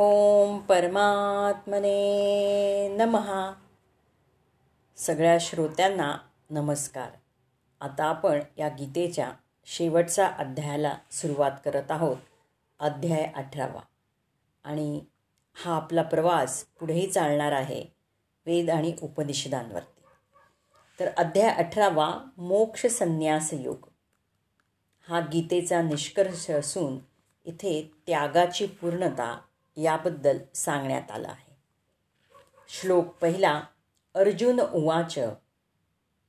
ओम परमात्मने नमहा सगळ्या श्रोत्यांना नमस्कार. आता आपण या गीतेच्या शेवटच्या अध्यायाला सुरुवात करत आहोत. अध्याय अठरावा. आणि हा आपला प्रवास पुढेही चालणार आहे वेद आणि उपनिषदांवरती. तर अध्याय अठरावा मोक्ष संन्यास योग. हा गीतेचा निष्कर्ष असून इथे त्यागाची पूर्णता याबद्दल सांगण्यात आलं आहे. श्लोक पहिला अर्जुन उवाच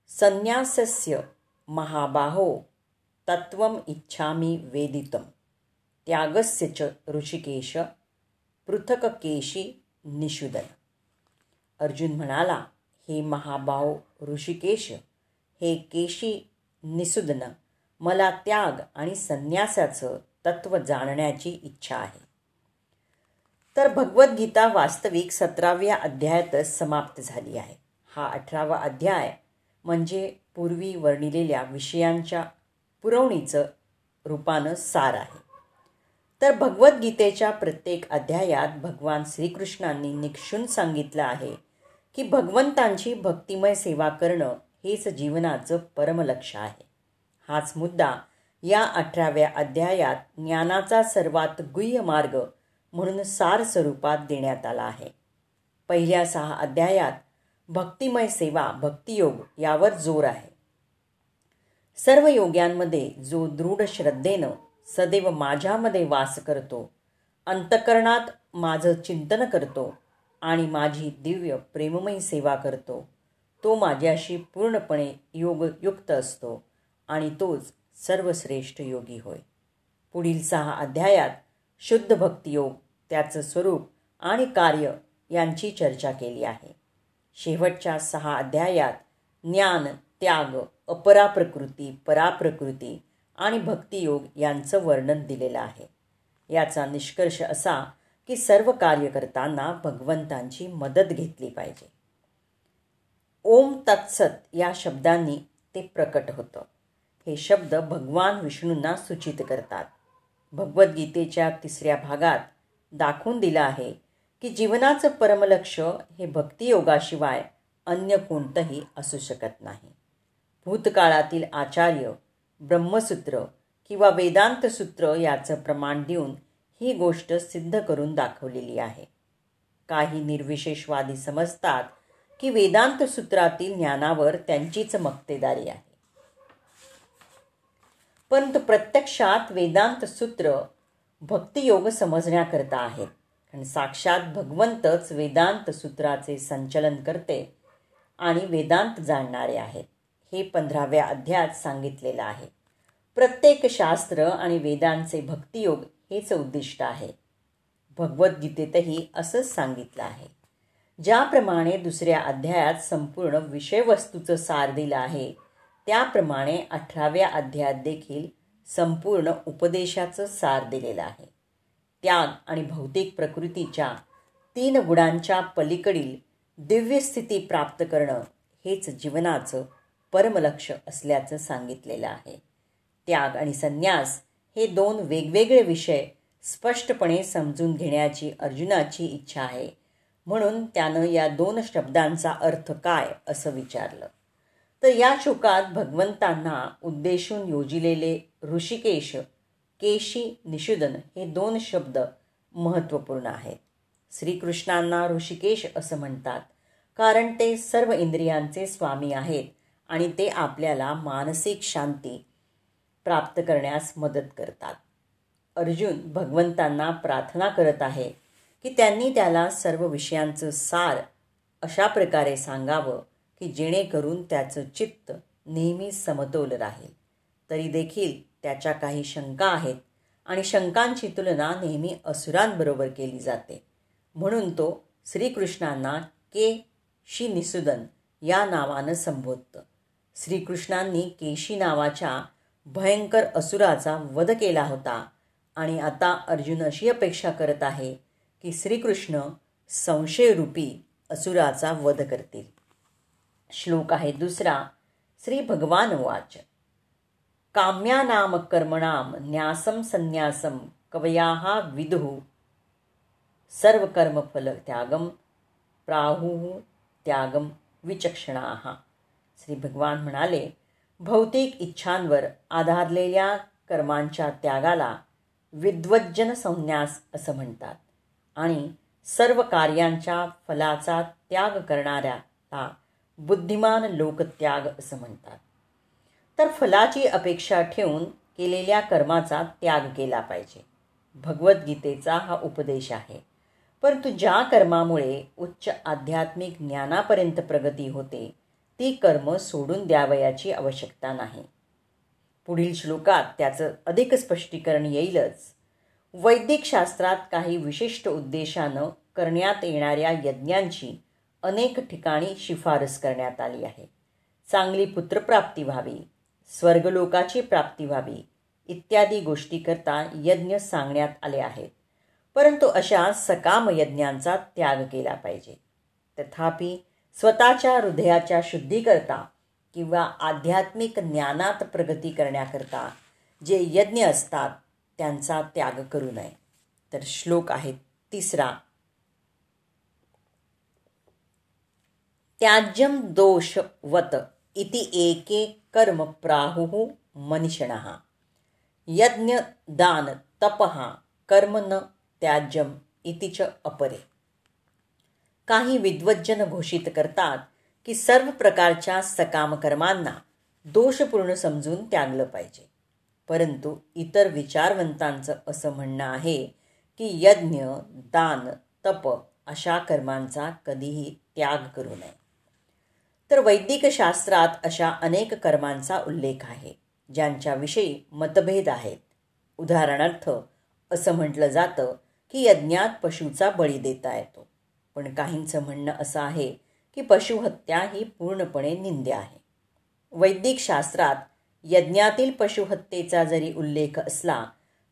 संन्यासस्य महाबाहो तत्त्वम इच्छामी वेदितम. त्यागस्य च ऋषिकेश पृथककेशी निषुदन. अर्जुन म्हणाला हे महाबाहो ऋषिकेश हे केशी निसुदन मला त्याग आणि संन्यासाचं तत्व जाणण्याची इच्छा आहे. तर भगवद्गीता वास्तविक सतराव्या अध्यायातच समाप्त झाली आहे. हा अठरावा अध्याय म्हणजे पूर्वी वर्णिलेल्या विषयांच्या पुरवणीचं रूपानं सार आहे. तर भगवद्गीतेच्या प्रत्येक अध्यायात भगवान श्रीकृष्णांनी निक्षून सांगितलं आहे की भगवंतांची भक्तिमय सेवा करणं हेच जीवनाचं परमलक्ष आहे. हाच मुद्दा या अठराव्या अध्यायात ज्ञानाचा सर्वात गुह्य मार्ग म्हणून सार स्वरूपात देण्यात आला आहे. पहिल्या सहा अध्यायात भक्तिमय सेवा भक्तियोग यावर जोर आहे. सर्व योग्यांमध्ये जो दृढ श्रद्धेनं सदैव माझ्यामध्ये वास करतो अंतकरणात माझं चिंतन करतो आणि माझी दिव्य प्रेममयी सेवा करतो तो माझ्याशी पूर्णपणे योगयुक्त असतो आणि तोच सर्वश्रेष्ठ योगी होय. पुढील सहा अध्यायात शुद्ध भक्तियोग त्याचं स्वरूप आणि कार्य यांची चर्चा केली आहे. शेवटच्या सहा अध्यायात ज्ञान त्याग अपराप्रकृती पराप्रकृती आणि भक्तियोग यांचं वर्णन दिलेलं आहे. याचा निष्कर्ष असा की सर्व कार्य करताना भगवंतांची मदत घेतली पाहिजे. ओम तत्सत या शब्दांनी ते प्रकट होतं. हे शब्द भगवान विष्णूंना सूचित करतात. भगवद्गीतेच्या तिसऱ्या भागात दाखवून दिलं आहे की जीवनाचं परमलक्ष हे भक्तियोगाशिवाय अन्य कोणतंही असू शकत नाही. भूतकाळातील आचार्य ब्रह्मसूत्र किंवा वेदांत सूत्र याचं प्रमाण देऊन ही गोष्ट सिद्ध करून दाखवलेली आहे. काही निर्विशेषवादी समजतात की वेदांत सूत्रातील ज्ञानावर त्यांचीच मक्तेदारी आहे. परंतु प्रत्यक्षात वेदांत सूत्र भक्तियोग समजण्याकरता आहेत कारण साक्षात भगवंतच वेदांत सूत्राचे संचलन करते आणि वेदांत जाणणारे आहेत. हे पंधराव्या अध्यायात सांगितलेलं आहे. प्रत्येक शास्त्र आणि वेदांचे भक्तियोग हेच उद्दिष्ट आहे. भगवद्गीतेतही असंच सांगितलं आहे. ज्याप्रमाणे दुसऱ्या अध्यायात संपूर्ण विषयवस्तूचं सार दिलं आहे त्याप्रमाणे अठराव्या अध्यायात देखील संपूर्ण उपदेशाचं सार दिलेलं आहे. त्याग आणि भौतिक प्रकृतीच्या तीन गुणांच्या पलीकडील दिव्य स्थिती प्राप्त करणं हेच जीवनाचं परमलक्ष असल्याचं सांगितलेलं आहे. त्याग आणि संन्यास हे दोन वेगवेगळे विषय स्पष्टपणे समजून घेण्याची अर्जुनाची इच्छा आहे. म्हणून त्यानं या दोन शब्दांचा अर्थ काय असं विचारलं. तर या शोकात भगवंतांना उद्देशून योजिलेले ऋषिकेश केशी निषुदन हे दोन शब्द महत्त्वपूर्ण आहेत. श्रीकृष्णांना ऋषिकेश असं म्हणतात कारण ते सर्व इंद्रियांचे स्वामी आहेत आणि ते आपल्याला मानसिक शांती प्राप्त करण्यास मदत करतात. अर्जुन भगवंतांना प्रार्थना करत आहे की त्यांनी त्याला सर्व विषयांचं सार अशा प्रकारे सांगावं की जेणेकरून त्याचं चित्त नेहमी समतोल राहील. तरी देखील त्याच्या काही शंका आहेत आणि शंकांची तुलना नेहमी असुरांबरोबर केली जाते. म्हणून तो श्रीकृष्णांना के शी निसुदन या नावानं संबोधतं. श्रीकृष्णांनी केशी नावाच्या भयंकर असुराचा वध केला होता आणि आता अर्जुन अशी अपेक्षा करत आहे की श्रीकृष्ण संशयरूपी असुराचा वध करतील. श्लोक आहे दुसरा श्री भगवान वाच काम्यानाम कर्मणाम न्यासम संन्यासम कवयाहा विदुः। सर्व कर्मफल त्यागम प्राहु त्यागम विचक्षणा। श्री भगवान म्हणाले भौतिक इच्छांवर आधारलेल्या कर्मांच्या त्यागाला विद्वज्जन संन्यास असं म्हणतात आणि सर्व कार्यांच्या फलाचा त्याग करणाऱ्याला बुद्धिमान लोकत्याग असं म्हणतात. तर फलाची अपेक्षा ठेवून केलेल्या कर्माचा त्याग केला पाहिजे. भगवद्गीतेचा हा उपदेश आहे. परंतु ज्या कर्मामुळे उच्च आध्यात्मिक ज्ञानापर्यंत प्रगती होते ती कर्म सोडून द्यावयाची आवश्यकता नाही. पुढील श्लोकात त्याचं अधिक स्पष्टीकरण येईलच. वैदिक शास्त्रात काही विशिष्ट उद्देशानं करण्यात येणाऱ्या यज्ञांची अनेक ठिकाणी शिफारस करण्यात आली आहे. चांगली पुत्रप्राप्ती व्हावी स्वर्गलोकाची प्राप्ती व्हावी इत्यादी गोष्टीकरता यज्ञ सांगण्यात आले आहेत. परंतु अशा सकाम यज्ञांचा त्याग केला पाहिजे. तथापि स्वतःच्या हृदयाच्या शुद्धीकरता किंवा आध्यात्मिक ज्ञानात प्रगती करण्याकरता जे यज्ञ असतात त्यांचा त्याग करू नये. तर श्लोक आहे तिसरा. त्याज्यम दोषवत इति एके कर्म प्राहुः मनिषण। यज्ञ दान तपः कर्म न त्याज्यम च अपरे। काही विद्वज्जन घोषित करतात की सर्व प्रकारच्या सकाम कर्मांना दोषपूर्ण समजून त्यागलं पाहिजे. परंतु इतर विचारवंतांचं असं म्हणणं आहे की यज्ञ दान तप अशा कर्मांचा कधीही त्याग करू नये. तर वैदिक शास्त्रात अशा अनेक कर्मांचा उल्लेख आहे ज्यांच्याविषयी मतभेद आहेत. उदाहरणार्थ असं म्हटलं जातं की यज्ञात पशूचा बळी देता येतो. पण काहींचं म्हणणं असं आहे की पशुहत्या ही पूर्णपणे निंद्य आहे. वैदिक शास्त्रात यज्ञातील पशुहत्येचा जरी उल्लेख असला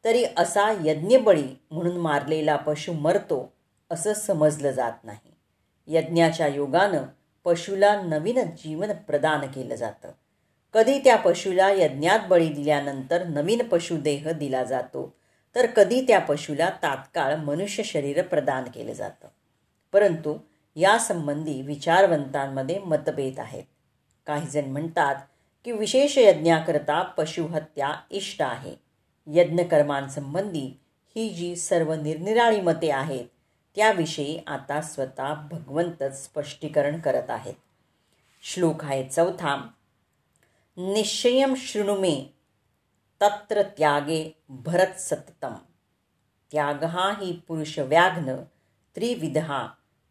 तरी असा यज्ञबळी म्हणून मारलेला पशु मरतो असं समजलं जात नाही. यज्ञाच्या योगानं पशुला नवीन जीवन प्रदान केलं जातं. कधी त्या पशुला यज्ञात बळी दिल्यानंतर नवीन पशुदेह दिला जातो तर कधी त्या पशुला तात्काळ मनुष्य शरीर प्रदान केलं जातं. परंतु यासंबंधी विचारवंतांमध्ये मतभेद आहेत. काहीजण म्हणतात की विशेष यज्ञाकरता पशुहत्या इष्ट आहे. यज्ञकर्मांसंबंधी ही जी सर्व निरनिराळी मते आहेत त्याविषयी आता स्वतः भगवंतच स्पष्टीकरण करत आहेत. श्लोक आहे चौथा. निश्चयम शृणुमे तत्र त्यागे भरत सततम. त्याग ही पुरुष व्याघ्न त्रिविधा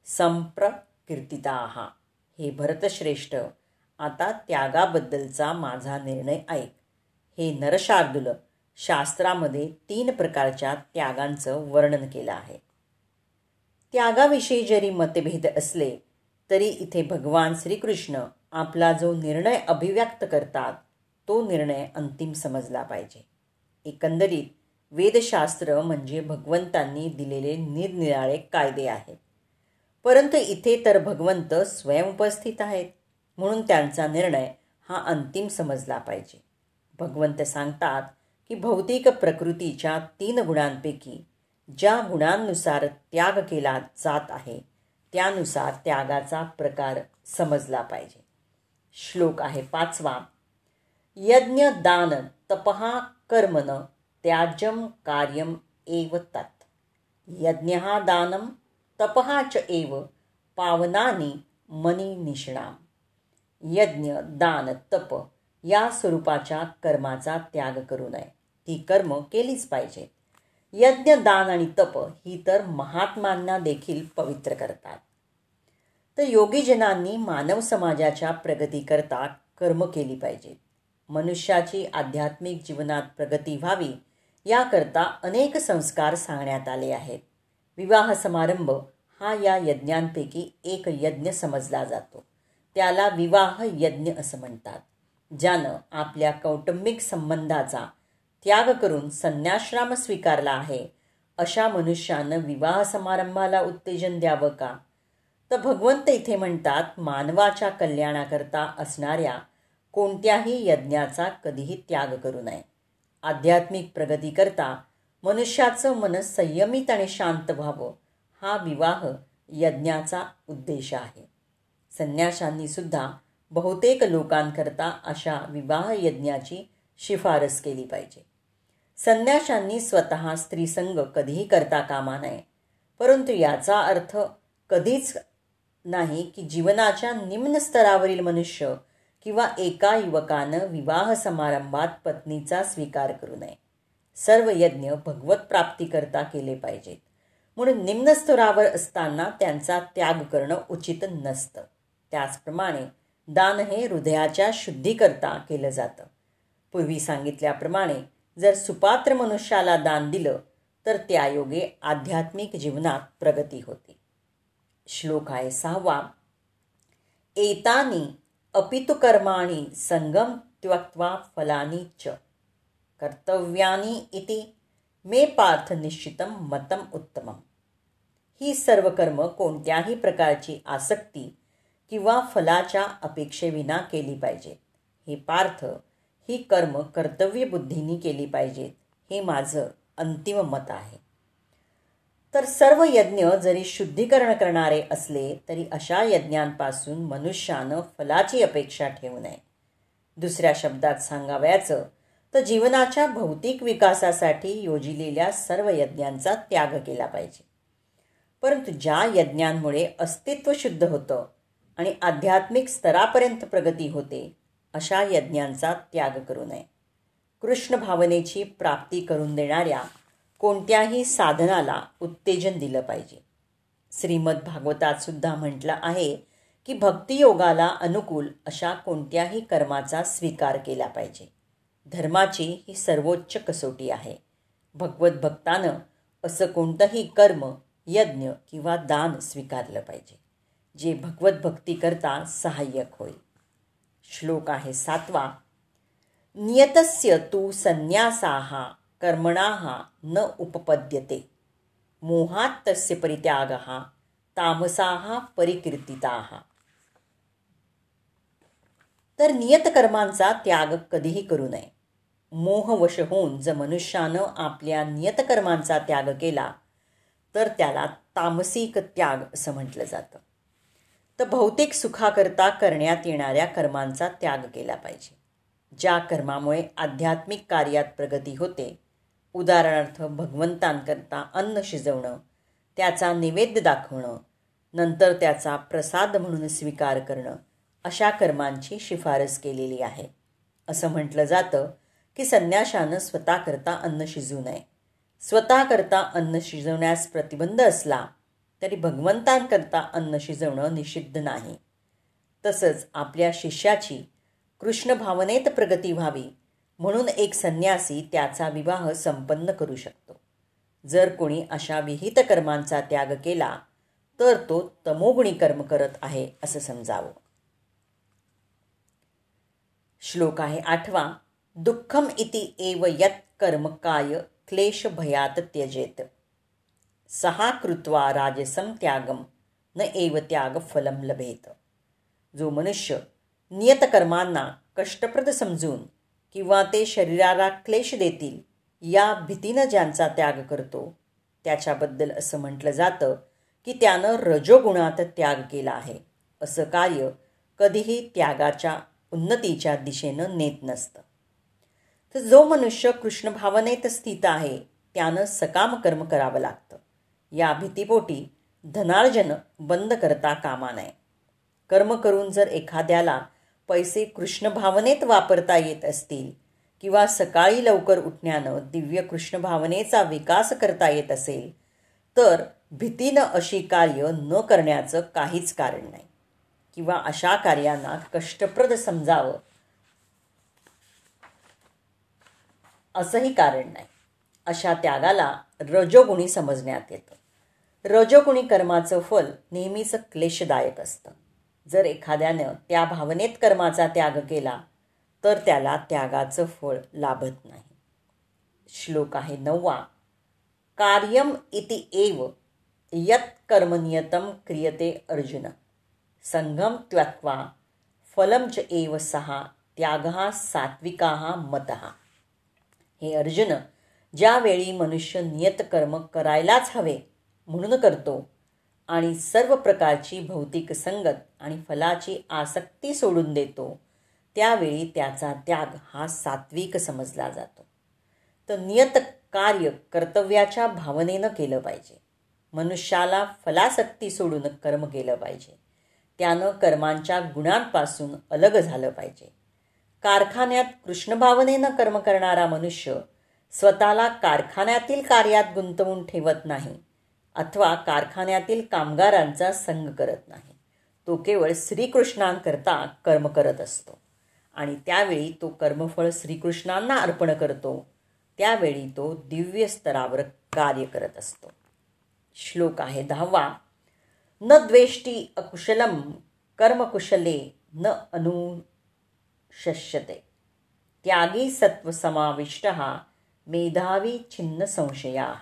संप्रकीर्तिता. हे भरतश्रेष्ठ आता त्यागाबद्दलचा माझा निर्णय ऐक. हे नरशार्दुल शास्त्रामध्ये तीन प्रकारच्या त्यागांचं वर्णन केलं आहे. त्यागाविषयी जरी मतभेद असले तरी इथे भगवान श्रीकृष्ण आपला जो निर्णय अभिव्यक्त करतात तो निर्णय अंतिम समजला पाहिजे. एकंदरीत वेदशास्त्र म्हणजे भगवंतांनी दिलेले निरनिराळे कायदे आहेत. परंतु इथे तर भगवंत स्वयंउपस्थित आहेत म्हणून त्यांचा निर्णय हा अंतिम समजला पाहिजे. भगवंत सांगतात की भौतिक प्रकृतीच्या तीन गुणांपैकी ज्या गुणांनुसार त्याग केला जात आहे त्यानुसार त्यागाचा प्रकार समजला पाहिजे. श्लोक आहे पाचवा. यज्ञ दान तपहा कर्मन त्याज्यम कार्यम एव तत्. यज्ञ दानम तपहा च एव पावनानी मनी निष्णाम यज्ञ दान तप या स्वरूपाच्या कर्माचा त्याग करू नये. ती कर्म केलीच पाहिजेत यज्ञ दान आणि तप ही तर महात्मांना देखील पवित्र करतात. तर योगीजनांनी मानव समाजाच्या प्रगतीकरता कर्म केली पाहिजेत मनुष्याची आध्यात्मिक जीवनात प्रगती व्हावी याकरता अनेक संस्कार सांगण्यात आले आहेत. विवाह समारंभ हा या यज्ञांपैकी एक यज्ञ समजला जातो. त्याला विवाह यज्ञ असं म्हणतात ज्यानं आपल्या कौटुंबिक संबंधाचा त्याग करून संन्याश्राम स्वीकारला आहे. अशा मनुष्यानं विवाह समारंभाला उत्तेजन द्यावं का? तर भगवंत इथे म्हणतात मानवाच्या कल्याणाकरता असणाऱ्या कोणत्याही यज्ञाचा कधीही त्याग करू नये. आध्यात्मिक प्रगतीकरता मनुष्याचं मन संयमित आणि शांत व्हावं हा विवाह यज्ञाचा उद्देश आहे. संन्याशांनी सुद्धा बहुतेक लोकांकरता अशा विवाह यज्ञाची शिफारस केली पाहिजे. संन्याशांनी स्वतः स्त्रीसंग कधीही करता कामा नये. परंतु याचा अर्थ कधीच नाही की जीवनाच्या निम्न स्तरावरील मनुष्य किंवा एका युवकानं विवाह समारंभात पत्नीचा स्वीकार करू नये. सर्व यज्ञ भगवत प्राप्तीकरता केले पाहिजेत. म्हणून निम्न स्तरावर असताना त्यांचा त्याग करणं उचित नसतं. त्याचप्रमाणे दान हे हृदयाच्या शुद्धीकरता केलं जातं. पूर्वी सांगितल्याप्रमाणे जर सुपात्र मनुष्याला दान दिलं तर त्यायोगे आध्यात्मिक जीवनात प्रगती होते. श्लोक आहे सहावा. एतानी अपितु कर्माणी संगम त्यक्त्वा फलानी च. कर्तव्यानी इति मे पार्थ निश्चितम मतम उत्तमम. ही सर्व कर्म कोणत्याही प्रकारची आसक्ती किंवा फलाच्या अपेक्षेविना केली पाहिजेत. हे पार्थ ही कर्म कर्तव्यबुद्धीनी केली पाहिजेत. हे माझं अंतिम मत आहे. तर सर्व यज्ञ जरी शुद्धीकरण करणारे असले तरी अशा यज्ञांपासून मनुष्यानं फलाची अपेक्षा ठेवू नये. दुसऱ्या शब्दात सांगावयाचं तर जीवनाच्या भौतिक विकासासाठी योजिलेल्या सर्व यज्ञांचा त्याग केला पाहिजे. परंतु ज्या यज्ञांमुळे अस्तित्व शुद्ध होतं आणि आध्यात्मिक स्तरापर्यंत प्रगती होते अशा यज्ञांचा त्याग करू नये. कृष्ण भावनेची प्राप्ती करून देणाऱ्या कोणत्याही साधनाला उत्तेजन दिलं पाहिजे. श्रीमद भागवतात सुद्धा म्हटलं आहे की भक्तियोगाला अनुकूल अशा कोणत्याही कर्माचा स्वीकार केला पाहिजे. धर्माची ही सर्वोच्च कसोटी आहे. भगवत भक्तानं असं कोणतंही कर्म यज्ञ किंवा दान स्वीकारलं पाहिजे. जे भगवत भक्ती करता सहाय्यक होईल. श्लोक आहे सातवा. नियतस्य तू संन्यासाः कर्मणाः न उपपद्यते. मोहात तस्य परित्यागः तामसाः परिकीर्तिताः. तर नियतकर्मांचा त्याग कधीही करू नये. मोहवश होऊन जर मनुष्यानं आपल्या नियतकर्मांचा त्याग केला तर त्याला तामसिक त्याग असं म्हटलं जातं. तर भौतिक सुखाकरता करण्यात येणाऱ्या कर्मांचा त्याग केला पाहिजे. ज्या कर्मामुळे आध्यात्मिक कार्यात प्रगती होते उदाहरणार्थ भगवंतांकरता अन्न शिजवणं त्याचा निवेद्य दाखवणं नंतर त्याचा प्रसाद म्हणून स्वीकार करणं अशा कर्मांची शिफारस केलेली आहे. असं म्हटलं जातं की संन्याशानं स्वतःकरता अन्न शिजू नये. स्वतःकरता अन्न शिजवण्यास प्रतिबंध असला तरी भगवंतांकरता अन्न शिजवणं निषिद्ध नाही. तसंच आपल्या शिष्याची कृष्ण भावनेत प्रगती व्हावी म्हणून एक संन्यासी त्याचा विवाह संपन्न करू शकतो. जर कोणी अशा विहित कर्मांचा त्याग केला तर तो तमोगुणी कर्म करत आहे असं समजावं. श्लोक आहे आठवा दुःखम इति एव यत् कर्म काय क्लेश भयात त्यजेत. सहा कृत्वा राजसं त्यागम न एव त्याग फलम लभेत. जो मनुष्य नियतकर्मांना कष्टप्रद समजून किंवा ते शरीराला क्लेश देतील या भीतीनं ज्यांचा त्याग करतो त्याच्याबद्दल असं म्हटलं जातं की त्यानं रजोगुणात त्याग केला आहे. असं कार्य कधीही त्यागाच्या उन्नतीच्या दिशेनं नेत नसतं. तर जो मनुष्य कृष्णभावनेत स्थित आहे त्यानं सकाम कर्म करावं लागतं. या भीतीपोटी धनार्जन बंद करता कामा नये. कर्म करून जर एखाद्याला पैसे कृष्ण भावनेत वापरता येत असतील किंवा सकाळी लवकर उठण्यानं दिव्य कृष्ण भावनेचा विकास करता येत असेल तर भीतीनं अशी कार्य न करण्याचं काहीच कारण नाही. किंवा अशा कार्यांना कष्टप्रद समजावं असंही कारण नाही. अशा त्यागाला रजोगुणी समजण्यात येतं. रजोगुणी कर्माचं फल नेहमीच क्लेशदायक असतं. जर एखाद्यानं त्या भावनेत कर्माचा त्याग केला तर त्याला त्यागाचं फळ लाभत नाही. श्लोक आहे नववा. कार्यम इति एव यत कर्मनियतम क्रियते अर्जुन. संघम त्यक्त्वा फलम च एव सहा त्याग सात्विका मत. हे अर्जुन ज्यावेळी मनुष्य नियत कर्म करायलाच हवे म्हणून करतो आणि सर्व प्रकारची भौतिक संगत आणि फलाची आसक्ती सोडून देतो त्यावेळी त्याचा त्याग हा सात्विक समजला जातो. तर नियत कार्य कर्तव्याच्या भावनेनं केलं पाहिजे. मनुष्याला फलासक्ती सोडून कर्म केलं पाहिजे. त्यानं कर्मांच्या गुणांपासून अलग झालं पाहिजे. कारखान्यात कृष्णभावनेनं कर्म करणारा मनुष्य स्वतःला कारखान्यातील कार्यात गुंतवून ठेवत नाही अथवा कारखान्यातील कामगारांचा संग करत नाही. तो केवळ श्रीकृष्णांकरता कर्म करत असतो आणि त्यावेळी तो कर्मफळ श्रीकृष्णांना अर्पण करतो. त्यावेळी तो दिव्य स्तरावर कार्य करत असतो. श्लोक आहे दहावा. न द्वेष्टी अकुशलम कर्मकुशले न अनुशष्यते त्यागी सत्वसमाविष्ट मेधावी छिन्न संशया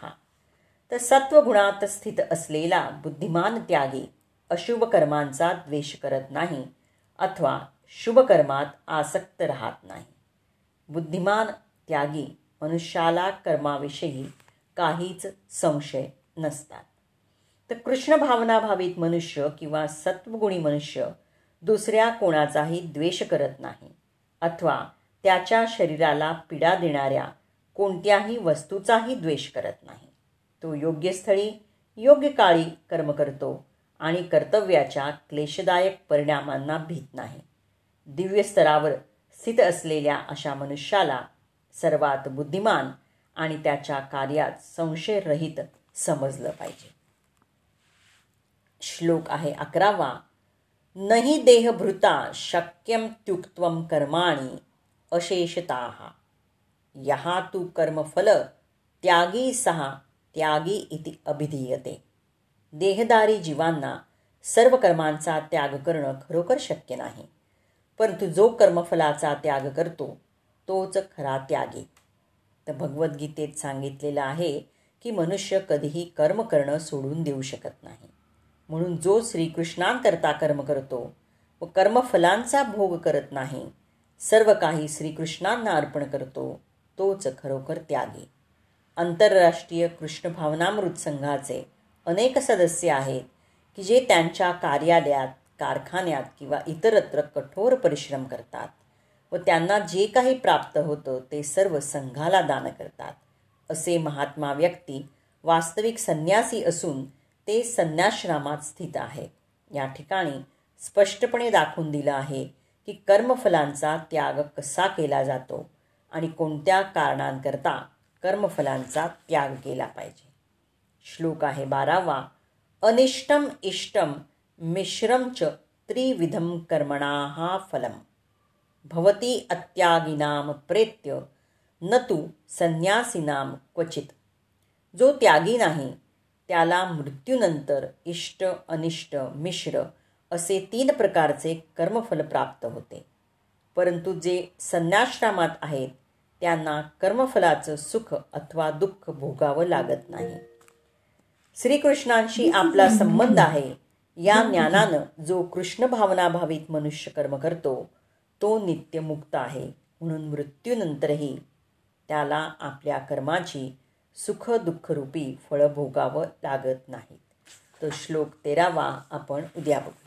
तर सत्वगुणात स्थित असलेला बुद्धिमान त्यागी अशुभ कर्मांचा द्वेष करत नाही अथवा शुभ कर्मात आसक्त राहत नाही। बुद्धिमान त्यागी मनुष्याला कर्माविषयी काहीच संशय नसतात। तर कृष्ण भावनाभावित मनुष्य किंवा सत्वगुणी मनुष्य दुसऱ्या कोणाचाही द्वेष करत नाही अथवा त्याच्या शरीराला पीडा देणाऱ्या कोणत्याही वस्तूचाही द्वेष करत नाही. तो योग्य स्थळी योग्य काळी कर्म करतो आणि कर्तव्याच्या क्लेशदायक परिणामांना भीत नाही. दिव्य स्तरावर स्थित असलेल्या अशा मनुष्याला सर्वात बुद्धिमान आणि त्याच्या कार्यात संशयरहित समजलं पाहिजे. श्लोक आहे अकरावा. नही देहभृता शक्यम त्युक्त्वम कर्माणी अशेषता. यहा तू कर्मफल त्यागी सहा त्यागी इति अभिधीयते. देहदारी जीवांना सर्व कर्मांचा त्याग करणं खरोखर शक्य नाही. परंतु जो कर्मफलाचा त्याग करतो तोच खरा त्यागी. तर भगवद्गीतेत सांगितलेलं आहे की मनुष्य कधीही कर्म करणं सोडून देऊ शकत नाही. म्हणून जो श्रीकृष्णांकरता कर्म करतो व कर्मफलांचा भोग करत नाही सर्व काही श्रीकृष्णांना अर्पण करतो तोच खरोखर त्यागी. आंतरराष्ट्रीय कृष्ण भावनामृत संघाचे अनेक सदस्य आहेत की जे त्यांच्या कार्यालयात कारखान्यात किंवा इतरत्र कठोर परिश्रम करतात व त्यांना जे काही प्राप्त होतं ते सर्व संघाला दान करतात. असे महात्मा व्यक्ती वास्तविक संन्यासी असून ते संन्याश्रामात स्थित आहेत. या ठिकाणी स्पष्टपणे दाखवून दिलं आहे की कर्मफलांचा त्याग कसा केला जातो आणि कोणत्या कारणांकरता कर्मफलांचा त्याग केला पाहिजे. श्लोक आहे बारावा. अनिष्टम इष्टम मिश्रम च त्रिविधम कर्मणा फलम. भवती अत्यागिनाम प्रेत्य न तू संन्यासीनाम क्वचित. जो त्यागी नाही त्याला मृत्यूनंतर इष्ट अनिष्ट मिश्र असे तीन प्रकारचे कर्मफल प्राप्त होते. परंतु जे संन्याश्रमात आहेत त्यांना कर्मफलाचं सुख अथवा दुःख भोगावं लागत नाही. श्रीकृष्णांशी आपला संबंध आहे. या ज्ञानानं जो कृष्ण भावनाभावित मनुष्य कर्म करतो तो नित्यमुक्त आहे. म्हणून मृत्यूनंतरही त्याला आपल्या कर्माची सुख दुःखरूपी फळं भोगावं लागत नाहीत. तो श्लोक तेरावा आपण उद्या बघू.